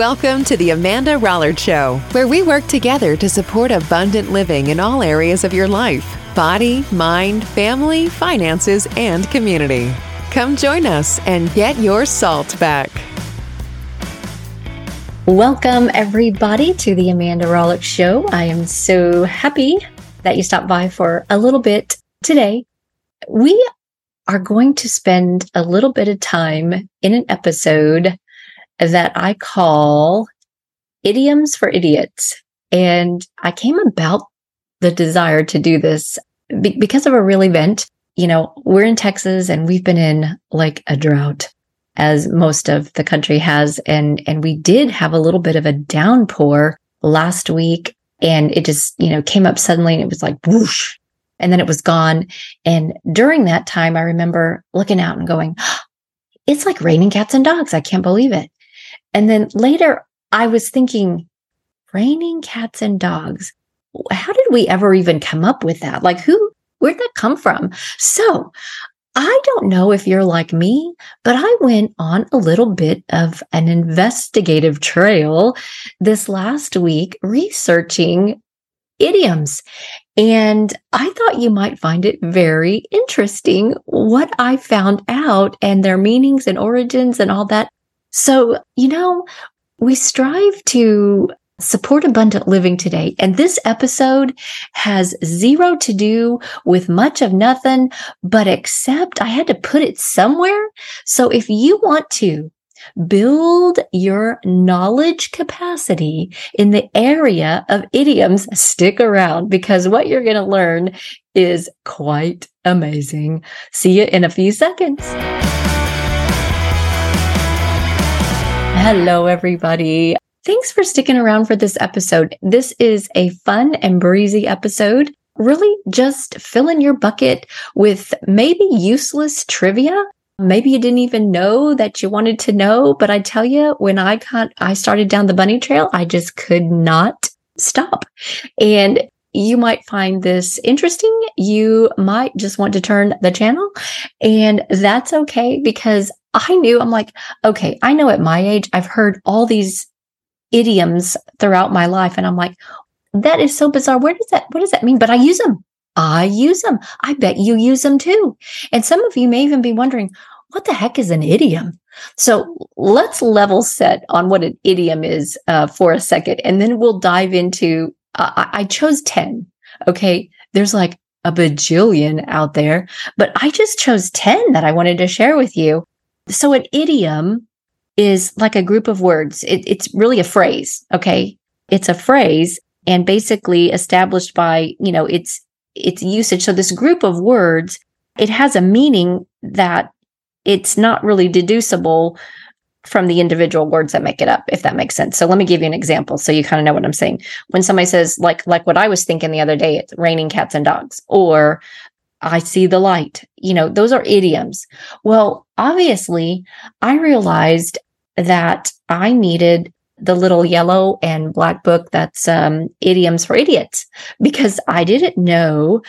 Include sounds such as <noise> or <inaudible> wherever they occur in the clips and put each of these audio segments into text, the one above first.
Welcome to the Amanda Rollert Show, where we work together to support abundant living in all areas of your life body, mind, family, finances, and community. Come join us and get your salt back. Welcome, everybody, to the Amanda Rollert Show. I am so happy that you stopped by for a little bit today. We are going to spend a little bit of time in an episode that I call Idioms for Idiots. And I came about the desire to do this be- because of a real event. You know, we're in Texas and we've been in like a drought as most of the country has. And, and we did have a little bit of a downpour last week and it just, you know, came up suddenly and it was like whoosh and then it was gone. And during that time, I remember looking out and going, <gasps> it's like raining cats and dogs. I can't believe it. And then later I was thinking, raining cats and dogs. How did we ever even come up with that? Like who, where'd that come from? So I don't know if you're like me, but I went on a little bit of an investigative trail this last week researching idioms. And I thought you might find it very interesting what I found out and their meanings and origins and all that. So, you know, we strive to support abundant living today. And this episode has zero to do with much of nothing, but except I had to put it somewhere. So if you want to build your knowledge capacity in the area of idioms, stick around because what you're going to learn is quite amazing. See you in a few seconds. Hello, everybody. Thanks for sticking around for this episode. This is a fun and breezy episode. Really just fill in your bucket with maybe useless trivia. Maybe you didn't even know that you wanted to know, but I tell you, when I got, I started down the bunny trail, I just could not stop. And you might find this interesting. You might just want to turn the channel and that's okay because I knew I'm like, okay, I know at my age, I've heard all these idioms throughout my life. And I'm like, that is so bizarre. Where does that, what does that mean? But I use them. I use them. I bet you use them too. And some of you may even be wondering, what the heck is an idiom? So let's level set on what an idiom is uh, for a second, and then we'll dive into. Uh, I chose 10. Okay. There's like a bajillion out there, but I just chose 10 that I wanted to share with you. So an idiom is like a group of words. It, it's really a phrase. Okay. It's a phrase and basically established by, you know, its, its usage. So this group of words, it has a meaning that it's not really deducible from the individual words that make it up, if that makes sense. So let me give you an example so you kind of know what I'm saying. When somebody says, like, like what I was thinking the other day, it's raining cats and dogs, or I see the light. You know, those are idioms. Well, obviously, I realized that I needed the little yellow and black book that's um, idioms for idiots because I didn't know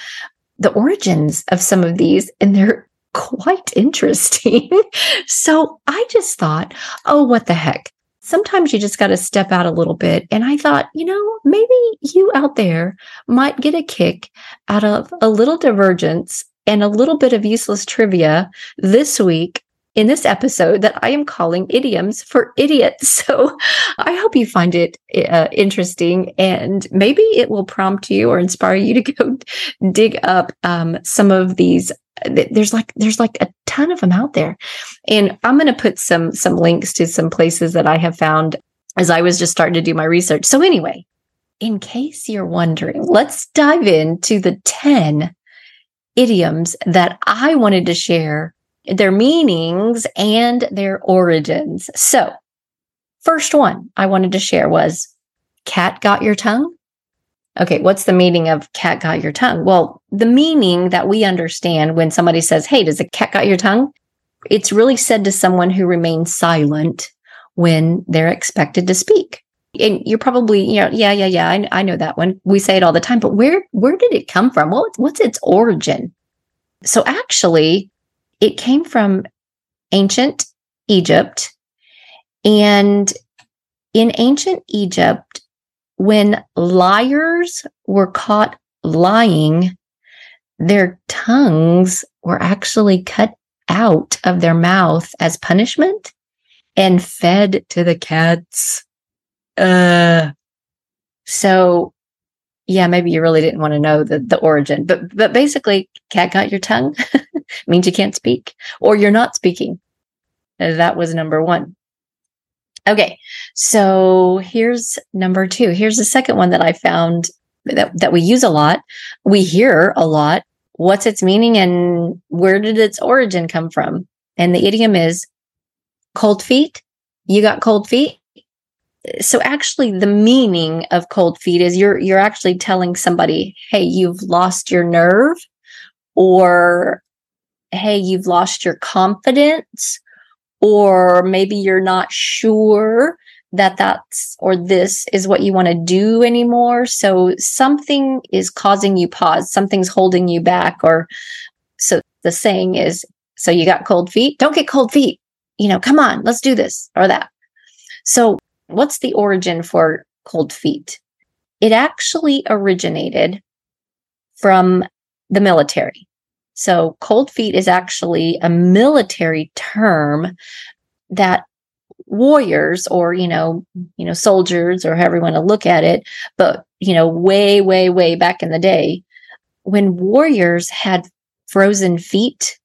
the origins of some of these and they're quite <laughs> interesting. so I just thought, oh, what the heck? Sometimes you just got to step out a little bit. And I thought, you know, maybe you out there might get a kick out of a little divergence and a little bit of useless trivia this week in this episode that I am calling idioms for idiots. <laughs> So I hope you find it uh, interesting and maybe it will prompt you or inspire you to <laughs> go dig up um, some of these. There's like there's like a ton of them out there, and I'm going to put some some links to some places that I have found as I was just starting to do my research. So anyway, in case you're wondering, let's dive into the ten idioms that I wanted to share their meanings and their origins. So, first one I wanted to share was cat got your tongue. Okay, what's the meaning of cat got your tongue? Well, the meaning that we understand when somebody says, Hey, does a cat got your tongue? It's really said to someone who remains silent when they're expected to speak. And you're probably, you know, yeah, yeah, yeah, I, I know that one. We say it all the time, but where, where did it come from? Well, what's its origin? So actually, it came from ancient Egypt. And In ancient Egypt, when liars were caught lying, their tongues were actually cut out of their mouth as punishment and fed to the cats. Uh, so yeah, maybe you really didn't want to know the, the origin, but, but basically cat got your tongue <laughs> means you can't speak or you're not speaking. That was number one. Okay. So here's number two. Here's the second one that I found that, that we use a lot. We hear a lot. What's its meaning and where did its origin come from? And the idiom is cold feet. You got cold feet. So actually the meaning of cold feet is you're, you're actually telling somebody, Hey, you've lost your nerve or Hey, you've lost your confidence or maybe you're not sure that that's or this is what you want to do anymore. So something is causing you pause, something's holding you back. Or so the saying is, so you got cold feet? Don't get cold feet. You know, come on, let's do this or that. So what's the origin for cold feet? It actually originated from the military. So cold feet is actually a military term that warriors or you know you know soldiers or however you want to look at it but you know way way way back in the day when warriors had frozen feet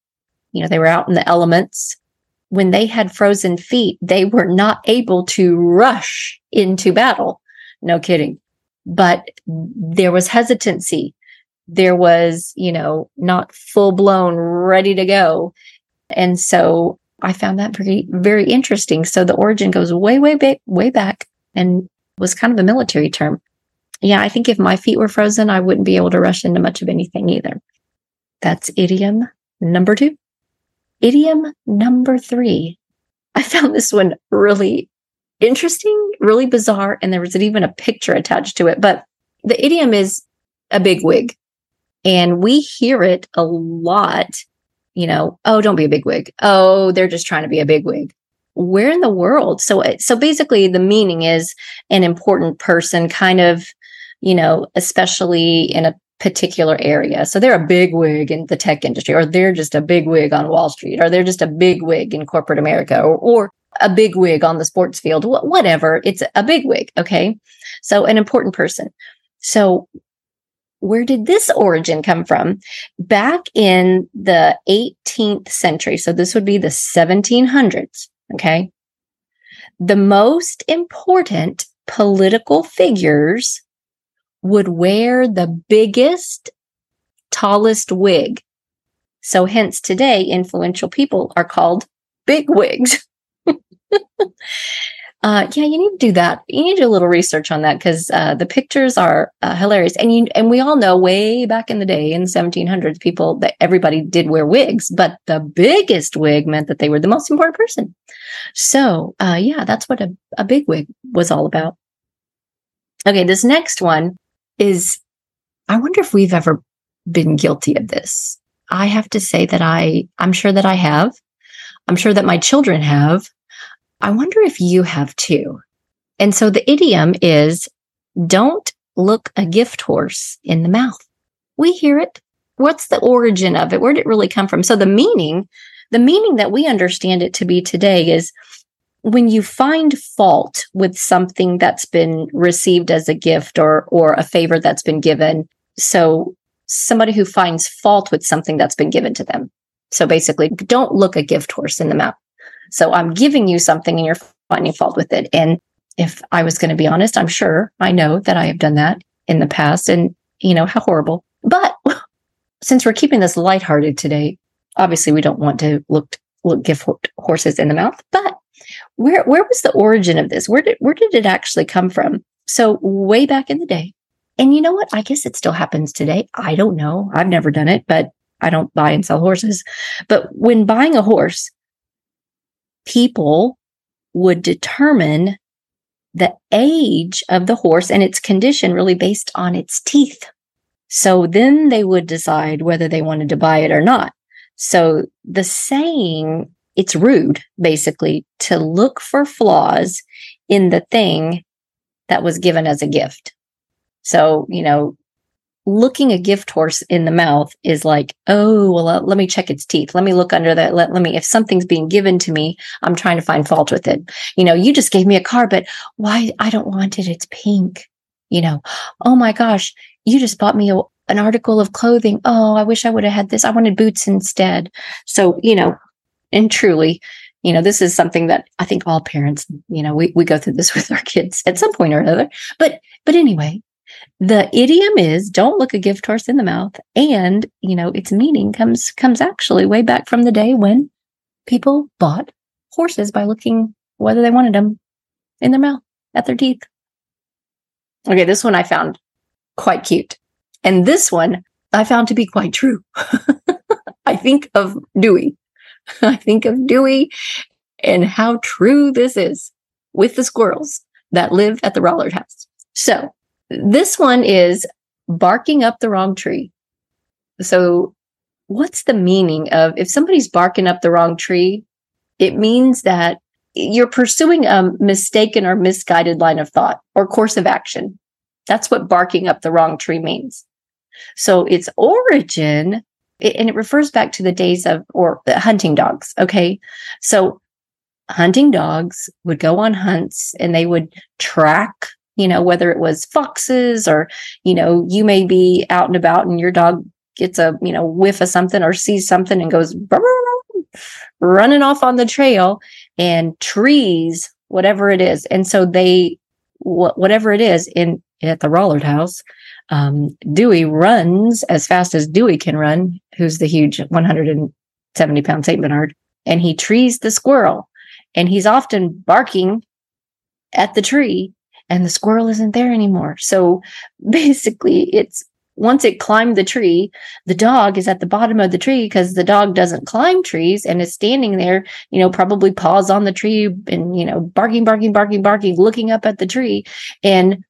you know they were out in the elements when they had frozen feet they were not able to rush into battle. No kidding. But there was hesitancy there was, you know, not full blown ready to go. And so I found that very, very interesting. So the origin goes way, way, way, way back and was kind of a military term. Yeah, I think if my feet were frozen, I wouldn't be able to rush into much of anything either. That's idiom number two. Idiom number three. I found this one really interesting, really bizarre, and there was even a picture attached to it. But the idiom is a big wig. And we hear it a lot, you know, oh, don't be a bigwig. Oh, they're just trying to be a bigwig. Where in the world? So, so basically, the meaning is an important person, kind of, you know, especially in a particular area. So they're a big wig in the tech industry, or they're just a big wig on Wall Street, or they're just a big wig in corporate America, or, or a big wig on the sports field, whatever. It's a big wig. Okay. So an important person. So where did this origin come from? Back in the 18th century, so this would be the 1700s, okay? The most important political figures would wear the biggest, tallest wig. So hence today, influential people are called big wigs. <laughs> Uh, yeah, you need to do that. You need to do a little research on that because uh, the pictures are uh, hilarious. And you and we all know way back in the day in the 1700s, people that everybody did wear wigs, but the biggest wig meant that they were the most important person. So uh, yeah, that's what a, a big wig was all about. Okay, this next one is I wonder if we've ever been guilty of this. I have to say that I I'm sure that I have. I'm sure that my children have. I wonder if you have too. And so the idiom is don't look a gift horse in the mouth. We hear it. What's the origin of it? Where did it really come from? So the meaning, the meaning that we understand it to be today is when you find fault with something that's been received as a gift or or a favor that's been given. So somebody who finds fault with something that's been given to them. So basically, don't look a gift horse in the mouth. So I'm giving you something and you're finding fault with it. And if I was going to be honest, I'm sure I know that I have done that in the past and, you know, how horrible. But <laughs> since we're keeping this lighthearted today, obviously we don't want to look, look give horses in the mouth, but where, where was the origin of this? Where did, where did it actually come from? So way back in the day, and you know what? I guess it still happens today. I don't know. I've never done it, but I don't buy and sell horses. But when buying a horse, people would determine the age of the horse and its condition really based on its teeth. So then they would decide whether they wanted to buy it or not. So the saying, it's rude basically to look for flaws in the thing that was given as a gift. So, you know, looking a gift horse in the mouth is like, oh, well, uh, let me check its teeth. Let me look under that. Let, let me, if something's being given to me, I'm trying to find fault with it. You know, you just gave me a car, but why? I don't want it. It's pink. You know, oh my gosh, you just bought me a, an article of clothing. Oh, I wish I would have had this. I wanted boots instead. So, you know, and truly, you know, this is something that I think all parents, you know, we, we go through this <laughs> with our kids at some point or another. But, but anyway, the idiom is don't look a gift horse in the mouth. And, you know, its meaning comes, comes actually way back from the day when people bought horses by looking whether they wanted them in their mouth at their teeth. Okay. This one I found quite cute. And this one I found to be quite true. <laughs> I think of Dewey. <laughs> I think of Dewey and how true this is with the squirrels that live at the Rollert house. So this one is barking up the wrong tree. So what's the meaning of if somebody's barking up the wrong tree? It means that you're pursuing a mistaken or misguided line of thought or course of action. That's what barking up the wrong tree means. So its origin, and it refers back to the days of or hunting dogs. Okay. So hunting dogs would go on hunts and they would track, you know, whether it was foxes or, you know, you may be out and about and your dog gets a, you know, whiff of something or sees something and goes running off on the trail and trees, whatever it is. And so they, whatever it is in at the Rollert house, um, Dewey runs as fast as Dewey can run, who's the huge 170 pound St. Bernard, and he trees the squirrel. And he's often barking at the tree, and the squirrel isn't there anymore. So <laughs> basically, it's once it climbed the tree, the dog is at the bottom of the tree because the dog doesn't climb trees and is standing there, you know, probably paws on the tree and, you know, barking, barking, barking, barking, looking up at the tree. And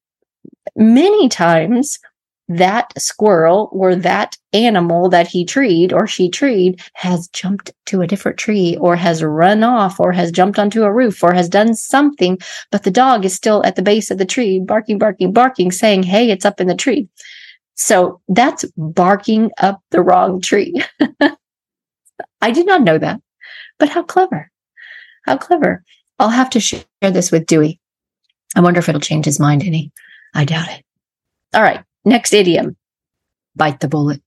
many times that squirrel or that animal that he treed or she treed has jumped to a different tree or has run off or has jumped onto a roof or has done something, but the dog is still at the base of the tree, barking, barking, barking, saying, Hey, it's up in the tree. So that's barking up the wrong tree. <laughs> I did not know that, but how clever. How clever. I'll have to share this with Dewey. I wonder if it'll change his mind any. I doubt it. All right. Next idiom bite the bullet.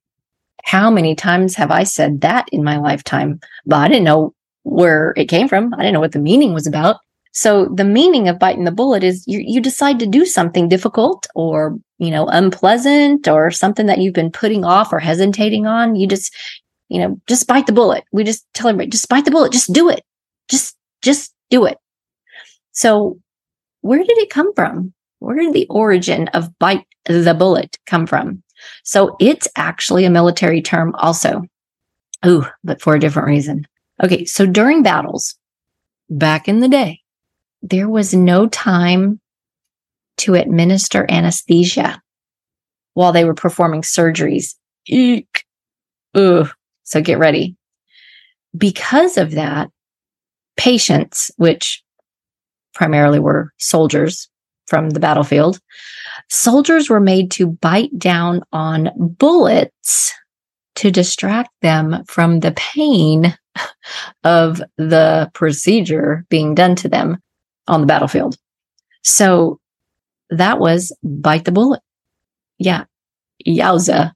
How many times have I said that in my lifetime? But I didn't know where it came from. I didn't know what the meaning was about. So the meaning of biting the bullet is you, you decide to do something difficult or, you know, unpleasant or something that you've been putting off or hesitating on. You just, you know, just bite the bullet. We just tell everybody, just bite the bullet. Just do it. Just, just do it. So where did it come from? where did the origin of bite the bullet come from? So it's actually a military term also. Ooh, but for a different reason. Okay. So during battles back in the day, there was no time to administer anesthesia while they were performing surgeries. Eek. Ugh. So get ready. Because of that, patients, which primarily were soldiers, from the battlefield, soldiers were made to bite down on bullets to distract them from the pain <laughs> of the procedure being done to them on the battlefield. So that was bite the bullet. Yeah. Yowza.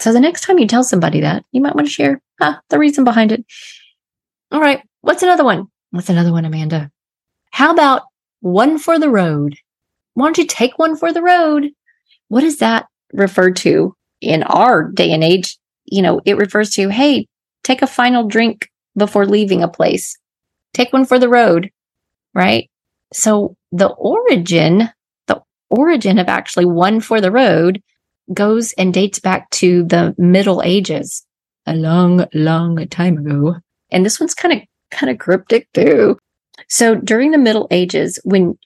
So the next time you tell somebody that, you might want to share huh, the reason behind it. All right. What's another one? What's another one, Amanda? How about one for the road? Why don't you take one for the road? What does that refer to in our day and age? You know, it refers to, hey, take a final drink before leaving a place. Take one for the road, right? So the origin, the origin of actually one for the road goes and dates back to the Middle Ages, a long, long time ago. And this one's kind of, kind of cryptic too. So during the Middle Ages, when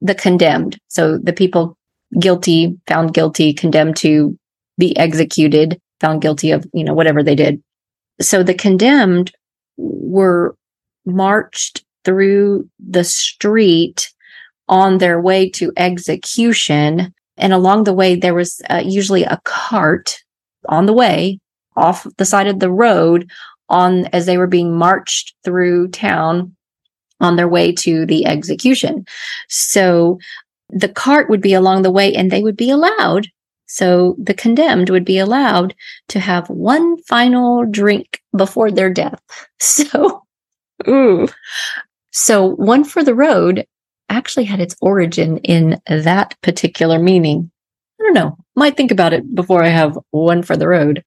the condemned. So the people guilty, found guilty, condemned to be executed, found guilty of, you know, whatever they did. So the condemned were marched through the street on their way to execution. And along the way, there was uh, usually a cart on the way off the side of the road on as they were being marched through town on their way to the execution. So the cart would be along the way and they would be allowed. So the condemned would be allowed to have one final drink before their death. <laughs> So, ooh. So one for the road actually had its origin in that particular meaning. I don't know. Might think about it before I have one for the road.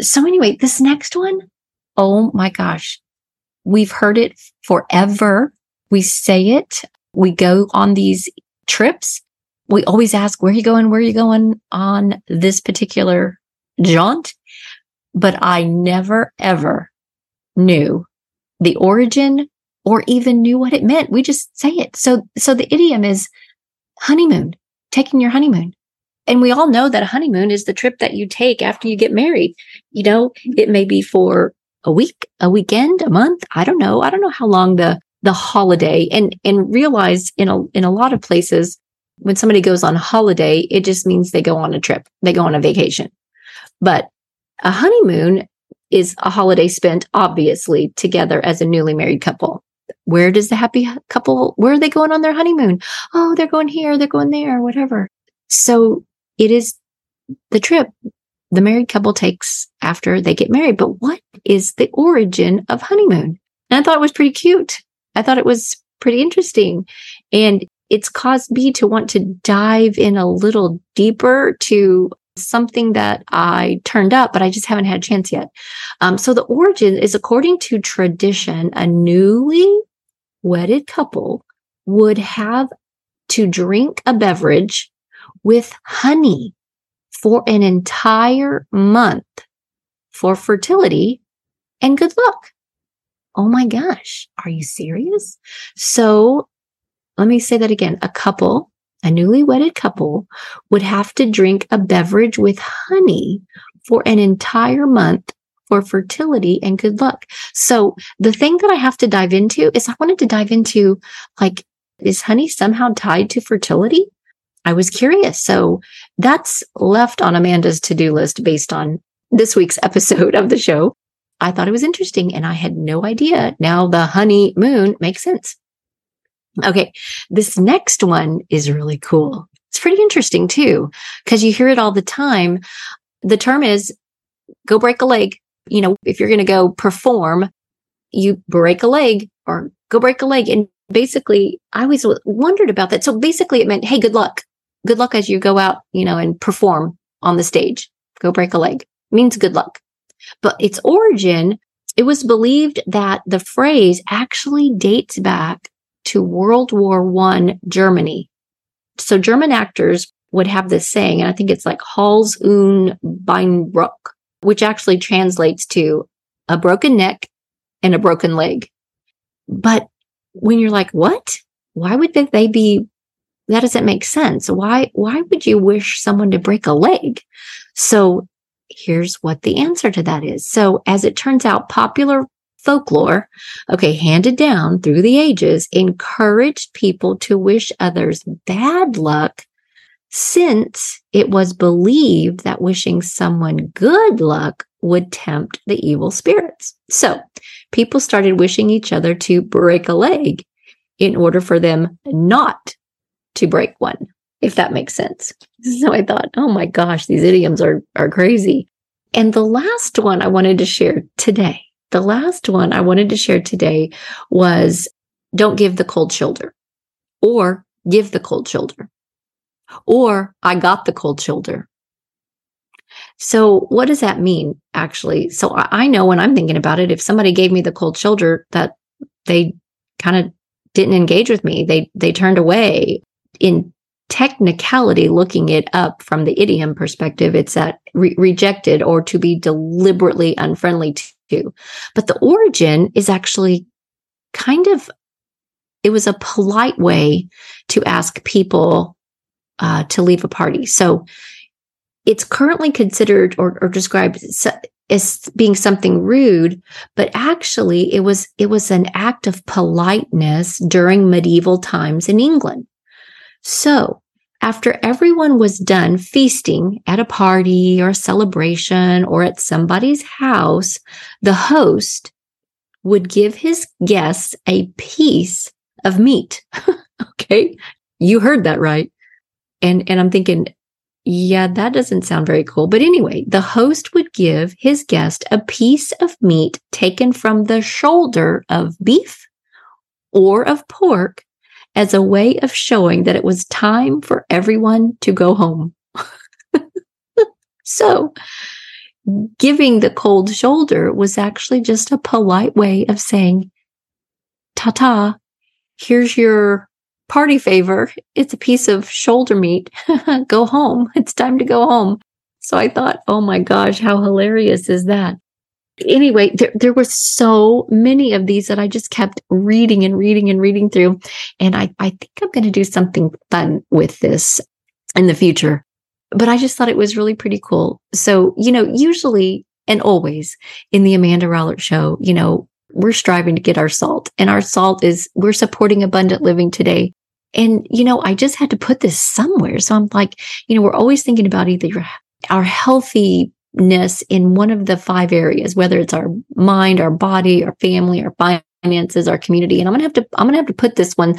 So anyway, this next one, oh my gosh. We've heard it forever. We say it. We go on these trips. We always ask, where you going? Where are you going on this particular jaunt? But I never ever knew the origin or even knew what it meant. We just say it. So, so the idiom is honeymoon, taking your honeymoon. And we all know that a honeymoon is the trip that you take after you get married. You know, it may be for a week, a weekend, a month. I don't know. I don't know how long the, the holiday and, and realize in a, in a lot of places, when somebody goes on holiday, it just means they go on a trip. They go on a vacation. But a honeymoon is a holiday spent obviously together as a newly married couple. Where does the happy couple, where are they going on their honeymoon? Oh, they're going here, they're going there, whatever. So it is the trip the married couple takes after they get married. But what is the origin of honeymoon? And I thought it was pretty cute. I thought it was pretty interesting. And it's caused me to want to dive in a little deeper to something that I turned up, but I just haven't had a chance yet. Um, so the origin is according to tradition, a newly wedded couple would have to drink a beverage with honey for an entire month for fertility and good luck. Oh my gosh. Are you serious? So let me say that again. A couple, a newly wedded couple would have to drink a beverage with honey for an entire month for fertility and good luck. So the thing that I have to dive into is I wanted to dive into like, is honey somehow tied to fertility? I was curious. So that's left on Amanda's to do list based on this week's <laughs> episode of the show. I thought it was interesting and I had no idea. Now the honey moon makes sense. Okay. This next one is really cool. It's pretty interesting too, because you hear it all the time. The term is go break a leg. You know, if you're going to go perform, you break a leg or go break a leg. And basically, I always wondered about that. So basically, it meant, hey, good luck good luck as you go out, you know, and perform on the stage. Go break a leg means good luck. But its origin, it was believed that the phrase actually dates back to World War One Germany. So German actors would have this saying, and I think it's like Hals un Beinbruch, which actually translates to a broken neck and a broken leg. But when you're like, what? Why would they be that doesn't make sense. Why, why would you wish someone to break a leg? So here's what the answer to that is. So as it turns out, popular folklore, okay, handed down through the ages, encouraged people to wish others bad luck since it was believed that wishing someone good luck would tempt the evil spirits. So people started wishing each other to break a leg in order for them not to break one, if that makes sense. So I thought, oh my gosh, these idioms are, are crazy. And the last one I wanted to share today, the last one I wanted to share today was don't give the cold shoulder or give the cold shoulder or I got the cold shoulder. So what does that mean actually? So I know when I'm thinking about it, if somebody gave me the cold shoulder that they kind of didn't engage with me, they, they turned away in technicality, looking it up from the idiom perspective, it's that re- rejected or to be deliberately unfriendly to. But the origin is actually kind of, it was a polite way to ask people uh, to leave a party. So it's currently considered or, or described as being something rude, but actually it was, it was an act of politeness during medieval times in England. So after everyone was done feasting at a party or a celebration or at somebody's house, the host would give his guests a piece of meat. <laughs> okay. You heard that right. And, and I'm thinking, yeah, that doesn't sound very cool. But anyway, the host would give his guest a piece of meat taken from the shoulder of beef or of pork as a way of showing that it was time for everyone to go home. <laughs> so, giving the cold shoulder was actually just a polite way of saying, ta ta, here's your party favor. It's a piece of shoulder meat. <laughs> go home. It's time to go home. So I thought, oh my gosh, how hilarious is that? Anyway, there, there were so many of these that I just kept reading and reading and reading through. And I, I think I'm going to do something fun with this in the future. But I just thought it was really pretty cool. So, you know, usually and always in the Amanda Rollert show, you know, we're striving to get our salt and our salt is we're supporting abundant living today. And, you know, I just had to put this somewhere. So I'm like, you know, we're always thinking about either our healthy ness in one of the five areas, whether it's our mind, our body, our family, our finances, our community. And I'm to have to, I'm to have to put this one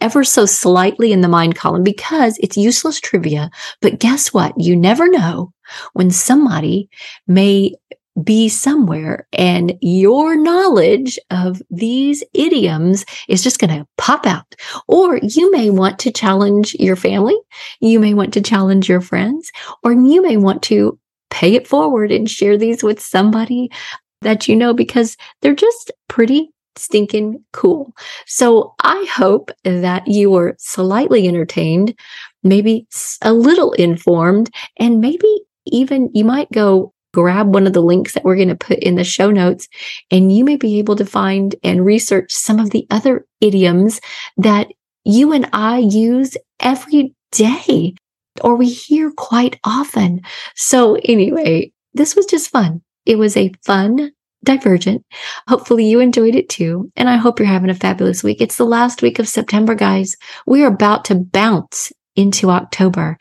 ever so slightly in the mind column because it's useless trivia. But guess what? You never know when somebody may be somewhere and your knowledge of these idioms is just going to pop out. Or you may want to challenge your family. You may want to challenge your friends, or you may want to pay it forward and share these with somebody that you know because they're just pretty stinking cool. So I hope that you were slightly entertained, maybe a little informed, and maybe even you might go grab one of the links that we're going to put in the show notes and you may be able to find and research some of the other idioms that you and I use every day or we hear quite often. So anyway, this was just fun. It was a fun divergent. Hopefully you enjoyed it too. And I hope you're having a fabulous week. It's the last week of September, guys. We are about to bounce into October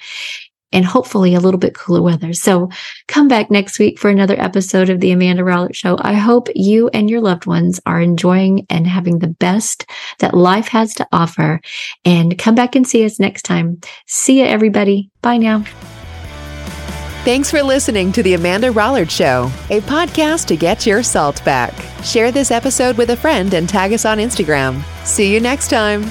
and hopefully a little bit cooler weather. So come back next week for another episode of the Amanda Rollert Show. I hope you and your loved ones are enjoying and having the best that life has to offer. And come back and see us next time. See ya, everybody. Bye now. Thanks for listening to the Amanda Rollert Show, a podcast to get your salt back. Share this episode with a friend and tag us on Instagram. See you next time.